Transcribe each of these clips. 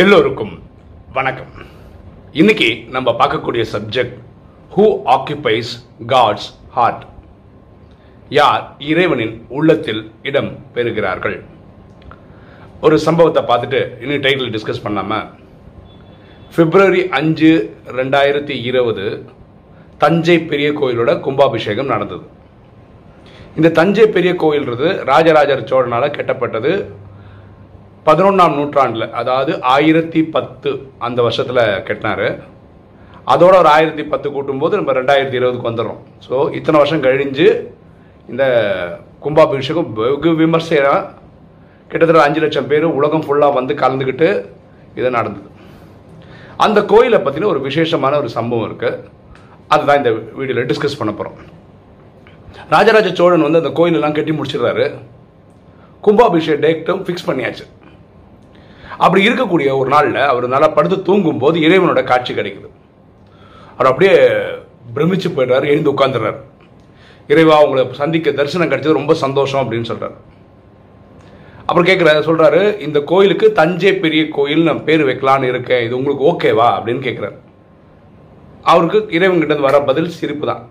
எல்லோருக்கும் வணக்கம். இன்னைக்கு நம்ம பார்க்கக்கூடிய subject who occupies God's heart யார் இறைவனின் உள்ளத்தில் இடம் பெறுகிறார்கள்? ஒரு சம்பவத்தை பார்த்துட்டு இன்னும் டைட்டில் டிஸ்கஸ் பண்ணாம பிப்ரவரி அஞ்சு ரெண்டாயிரத்தி இருபது தஞ்சை பெரிய கோயிலோட கும்பாபிஷேகம் நடந்தது. இந்த தஞ்சை பெரிய கோயில்ன்றது ராஜராஜர் சோழனால் கட்டப்பட்டது. பதினொன்றாம் நூற்றாண்டில் அதாவது ஆயிரத்தி பத்து அந்த வருஷத்தில் கட்டினாரு. அதோட ஒரு ஆயிரத்தி பத்து கூட்டும்போது நம்ம ரெண்டாயிரத்தி இருபதுக்கு வந்துடுறோம். ஸோ இத்தனை வருஷம் கழிஞ்சு இந்த கும்பாபிஷேகம் வெகு விமர்சையாக கிட்டத்தட்ட அஞ்சு லட்சம் பேர் உலகம் ஃபுல்லாக வந்து கலந்துக்கிட்டு இது நடந்தது. அந்த கோயிலை பற்றின ஒரு விசேஷமான ஒரு சம்பவம் இருக்குது அதுதான் இந்த வீடியோவில் டிஸ்கஸ் பண்ண போகிறோம் ராஜராஜ சோழன் வந்து அந்த கோயிலெல்லாம் கட்டி முடிச்சிடுறாரு. கும்பாபிஷேக டேட்டும் ஃபிக்ஸ் பண்ணியாச்சு. அப்படி இருக்கக்கூடிய ஒரு நாளில் அவர் நல்லா படுத்து தூங்கும் போது இறைவனோட காட்சி கிடைக்குது. அவர் அப்படியே பிரமிச்சு போயிடுறாரு எழுந்து உட்காந்துடுறாரு இறைவா அவங்களை சந்திக்க தரிசனம் கிடைச்சது ரொம்ப சந்தோஷம் அப்படின்னு சொல்கிறார் அப்புறம் கேட்குறாரு சொல்கிறாரு இந்த கோயிலுக்கு தஞ்சை பெரிய கோயில் நான் பேர் வைக்கலான்னு இருக்கேன் இது உங்களுக்கு ஓகேவா அப்படின்னு கேட்குறாரு அவருக்கு இறைவன் கிட்ட இருந்து வர பதில் சிரிப்பு தான்.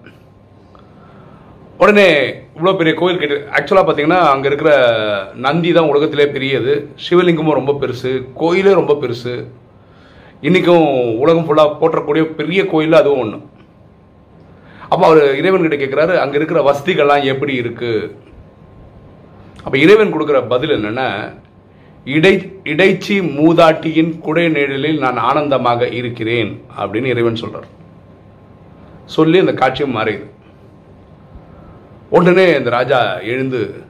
உடனே இவ்வளோ பெரிய கோயில் கட்டி ஆக்சுவலாக பார்த்தீங்கன்னா அங்கே இருக்கிற நந்தி தான் உலகத்திலே பெரியது. சிவலிங்கமும் ரொம்ப பெருசு கோயிலே ரொம்ப பெருசு. இன்றைக்கும் உலகம் ஃபுல்லாக போற்றக்கூடிய பெரிய கோயில் அதுவும் ஒன்று அப்போ அவர் இறைவன்கிட்ட கேட்குறாரு அங்கே இருக்கிற வசதிகள்லாம் எப்படி இருக்குது அப்போ இறைவன் கொடுக்குற பதில் என்னென்னா இடை இடைச்சி மூதாட்டியின் குடை நிழலில் நான் ஆனந்தமாக இருக்கிறேன் அப்படின்னு இறைவன் சொல்கிறார் சொல்லி அந்த காட்சியும் மாறிது உடனே இந்த ராஜா எழுந்து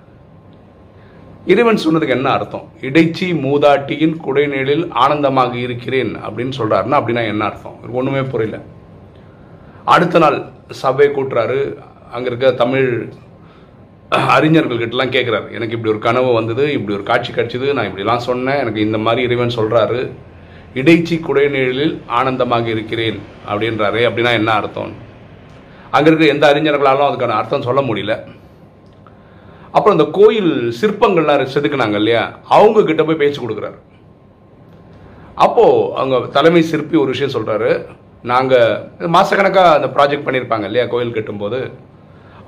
இறைவன் சொன்னதுக்கு என்ன அர்த்தம்? இடைச்சி மூதாட்டியின் குடைநிழலில் ஆனந்தமாக இருக்கிறேன் அப்படின்னு சொல்றாருன்னா அப்படின்னா என்ன அர்த்தம்? ஒன்றுமே புரியல. அடுத்த நாள் சபை கூட்டுறாரு. அங்கே இருக்க தமிழ் அறிஞர்கள்கிட்டலாம் கேட்குறாரு எனக்கு இப்படி ஒரு கனவு வந்தது இப்படி ஒரு காட்சி கிடச்சிது நான் இப்படிலாம் சொன்னேன். எனக்கு இந்த மாதிரி இறைவன் சொல்கிறாரு இடைச்சி குடைநிழலில் ஆனந்தமாக இருக்கிறேன் அப்படின்றாரு. அப்படின்னா என்ன அர்த்தம்? அங்கே இருக்கிற எந்த அறிஞர்களாலும் அதுக்கான அர்த்தம் சொல்ல முடியல. அப்புறம் இந்த கோயில் சிற்பங்கள்லாம் செதுக்குனாங்க இல்லையா? அவங்க கிட்ட போய் பேச்சு கொடுக்குறாரு. அப்போது அவங்க தலைமை சிற்பி ஒரு விஷயம் சொல்கிறாரு நாங்கள் மாதக்கணக்காக அந்த ப்ராஜெக்ட் பண்ணியிருப்பாங்க இல்லையா? கோயில் கட்டும்போது.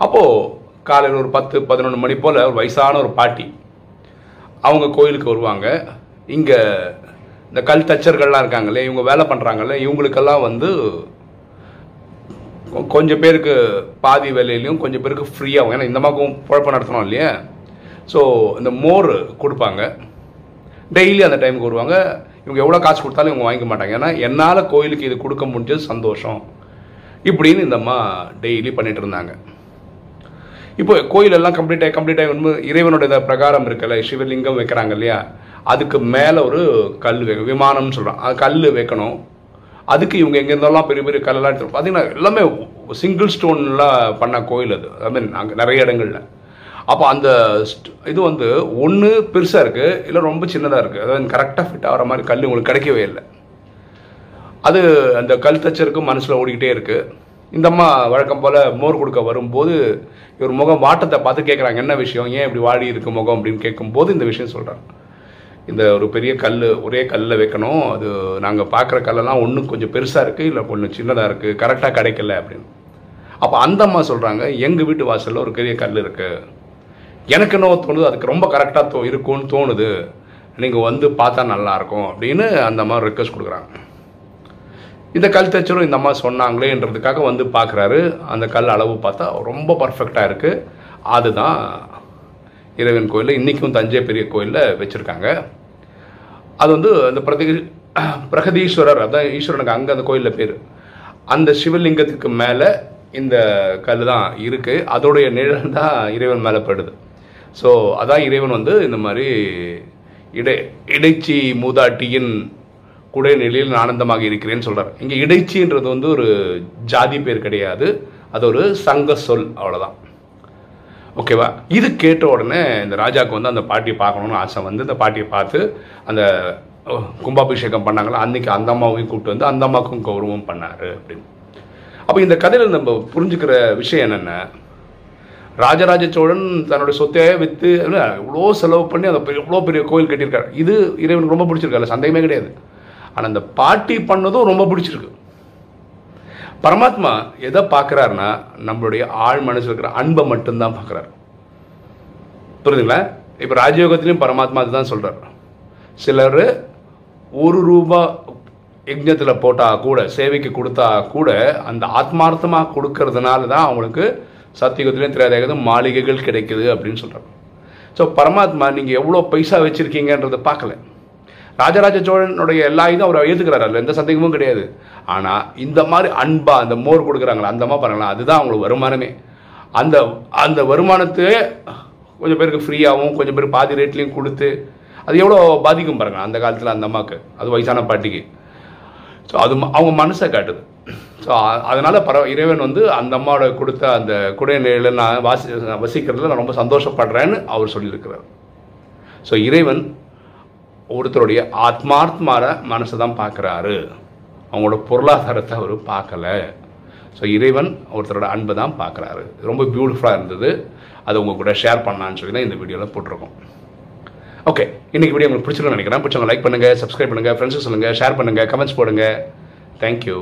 அப்போது காலையில் ஒரு பத்து பதினொன்று மணி போல் ஒரு வயசான ஒரு பாட்டி அவங்க கோயிலுக்கு வருவாங்க. இங்கே இந்த கல் தச்சர்கள்லாம் இருக்காங்களே இவங்க வேலை பண்ணுறாங்கல்ல இவங்களுக்கெல்லாம் வந்து கொஞ்சம் பேருக்கு பாதி விலையிலையும் கொஞ்சம் பேருக்கு ஃப்ரீயாகவும் ஏன்னா இந்த மாதிரி குழப்பம் நடத்தணும் இல்லையா? ஸோ இந்த மோர் கொடுப்பாங்க. டெய்லி அந்த டைமுக்கு வருவாங்க. இவங்க எவ்வளோ காசு கொடுத்தாலும் இவங்க வாங்கிக்க மாட்டாங்க. ஏன்னா என்னால் கோயிலுக்கு இது கொடுக்க முடிஞ்சது சந்தோஷம். இப்படின்னு இந்த அம்மா டெய்லி பண்ணிட்டு இருந்தாங்க. இப்போ கோயிலெல்லாம் கம்ப்ளீட் ஆகி கம்ப்ளீட் ஆகி பிரகாரம் இருக்குல்ல சிவலிங்கம் வைக்கிறாங்க இல்லையா? அதுக்கு மேலே ஒரு கல் வை விமானம்னு சொல்கிறோம் அது கல் வைக்கணும். அதுக்கு இவங்க எங்கே பெரிய பெரிய கல்லெல்லாம் எடுத்து பார்த்தீங்கன்னா எல்லாமே சிங்கிள் ஸ்டோன்லாம் பண்ண கோயில் அது. ஐ மீன் அங்கே நிறைய இடங்கள்ல. அப்போ அந்த இது வந்து ஒன்று பெருசாக இருக்குது இல்லை ரொம்ப சின்னதாக இருக்குது அதாவது கரெக்டாக ஃபிட் ஆகிற மாதிரி கல் உங்களுக்கு கிடைக்கவே இல்லை. அது அந்த கல் தச்சருக்கும் மனசில் ஓடிக்கிட்டே இருக்குது இந்த அம்மா வழக்கம் போல் மோர் கொடுக்க வரும்போது இவர் முகம் வாட்டத்தை பார்த்து கேட்குறாங்க என்ன விஷயம்? ஏன் இப்படி வாடி இருக்கு முகம் அப்படின்னு கேட்கும்போது இந்த விஷயம் சொல்கிறாங்க இந்த ஒரு பெரிய கல் ஒரே கல்லில் வைக்கணும். அது நாங்கள் பார்க்குற கல்லெல்லாம் ஒன்றும் கொஞ்சம் பெருசாக இருக்குது இல்லை கொஞ்சம் சின்னதாக இருக்குது கரெக்டாக கிடைக்கல அப்படின்னு. அப்போ அந்த அம்மா சொல்கிறாங்க எங்கள் வீட்டு வாசலில் ஒரு பெரிய கல் இருக்குது எனக்கு என்ன தோணுது அதுக்கு ரொம்ப கரெக்டாக தோ இருக்கும்னு தோணுது. நீங்கள் வந்து பார்த்தா நல்லாயிருக்கும் அப்படின்னு அந்த அம்மா ரெக்வஸ்ட் கொடுக்குறாங்க. இந்த கல் தச்சரும் இந்த அம்மா சொன்னாங்களேன்றதுக்காக வந்து பார்க்குறாரு அந்த கல் அளவு பார்த்தா ரொம்ப பர்ஃபெக்டாக இருக்குது அதுதான் இறைவன் கோயிலில் இன்றைக்கும் தஞ்சை பெரிய கோயிலில் வச்சுருக்காங்க. அது வந்து அந்த பிரதி பிரகதீஸ்வரர் அதான் ஈஸ்வரனுக்கு அங்கே அந்த கோயிலில் பேர். அந்த சிவலிங்கத்துக்கு மேலே இந்த கல் தான் இருக்குது அதோடைய நிழல் தான் இறைவன் மேலே படுது. ஸோ அதான் இறைவன் வந்து இந்த மாதிரி இடை இடைச்சி மூதாட்டியின் குடை நிலையில் ஆனந்தமாக இருக்கிறேன்னு சொல்கிறார் இங்கே இடைச்சின்றது வந்து ஒரு ஜாதி பேர் கிடையாது. அது ஒரு சங்க சொல் அவ்வளோதான் ஓகேவா இது கேட்ட உடனே இந்த ராஜாவுக்கு வந்து அந்த பாட்டியை பார்க்கணுன்னு ஆசை வந்து இந்த பாட்டியை பார்த்து அந்த கும்பாபிஷேகம் பண்ணாங்களா? அன்னைக்கு அந்த அம்மாவையும் கூப்பிட்டு வந்து அந்த அம்மாவுக்கும் கௌரவம் பண்ணாரு அப்படின்னு. அப்போ இந்த கதையில் நம்ம புரிஞ்சுக்கிற விஷயம் என்னென்ன ராஜராஜ சோழன் தன்னுடைய சொத்தையே விற்று இவ்வளோ செலவு பண்ணி அதை பெரிய- இவ்வளோ பெரிய கோயில் கட்டியிருக்காரு. இது இறைவனுக்கு ரொம்ப பிடிச்சிருக்காரு சந்தேகமே கிடையாது. ஆனால் அந்த பாட்டி பண்ணதும் ரொம்ப பிடிச்சிருக்கு. பரமாத்மா எதை பார்க்குறாருன்னா நம்மளுடைய ஆழ் மனசில் இருக்கிற அன்பை மட்டும்தான் பார்க்குறாரு. புரியுதுங்களா இப்போ ராஜயோகத்திலையும் பரமாத்மா அதுதான் சொல்கிறார் சிலர் ஒரு ரூபா யஜ்ஞத்தில் போட்டால் கூட சேவைக்கு கொடுத்தா கூட அந்த ஆத்மார்த்தமாக கொடுக்கறதுனால தான் அவங்களுக்கு சத்தியுகத்திலையும் திரையாதேகது மாளிகைகள் கிடைக்குது அப்படின்னு சொல்கிறார் ஸோ பரமாத்மா நீங்கள் எவ்வளோ பைசா வச்சுருக்கீங்கன்றதை பார்க்கல. ராஜராஜ சோழனுடைய எல்லா இதுவும் அவர் ஏற்றுக்கிறாரு அதில் எந்த சந்தேகமும் கிடையாது. ஆனால் இந்த மாதிரி அன்பாக அந்த மோர் கொடுக்குறாங்களா அந்த மாதிரி பாருங்களா அதுதான் அவங்களுக்கு வருமானமே. அந்த அந்த வருமானத்தை கொஞ்சம் பேருக்கு ஃப்ரீயாகவும் கொஞ்சம் பேர் பாதி ரேட்லேயும் கொடுத்து அது எவ்வளோ பாதிக்கும் பாருங்கள் அந்த காலத்தில் அந்த அம்மாவுக்கு அது வயசான பாட்டிக்கு. ஸோ அது ம- அவங்க மனசை காட்டுது. ஸோ அதனால் பர இறைவன் வந்து அந்த அம்மாவோட கொடுத்த அந்த குடைநிலையில் நான் வாசி வசிக்கிறதுல நான் ரொம்ப சந்தோஷப்படுறேன்னு அவர் சொல்லியிருக்கிறார். ஸோ இறைவன் ஒருத்தருடைய ஆத்மார்த்தமான மனசை தான் பார்க்குறாரு. அவங்களோட பொருளாதாரத்தை அவர் பார்க்கல. ஸோ இறைவன் ஒருத்தரோட அன்பை தான் பார்க்குறாரு. ரொம்ப பியூட்டிஃபுல்லாக இருந்தது. அது உங்கள் கூட ஷேர் பண்ணான்னு சொல்லி தான் இந்த வீடியோவில் போட்டிருக்கோம். ஓகே இன்றைக்கி வீடியோ உங்களுக்கு பிடிச்சிருக்குன்னு நினைக்கிறேன். பிடிச்சவங்க லைக் பண்ணுங்கள் சப்ஸ்கிரைப் பண்ணுங்கள் ஃப்ரெண்ட்ஸுக்கு சொல்லுங்கள் ஷேர் பண்ணுங்கள் கமெண்ட்ஸ் போடுங்க. தேங்க்யூ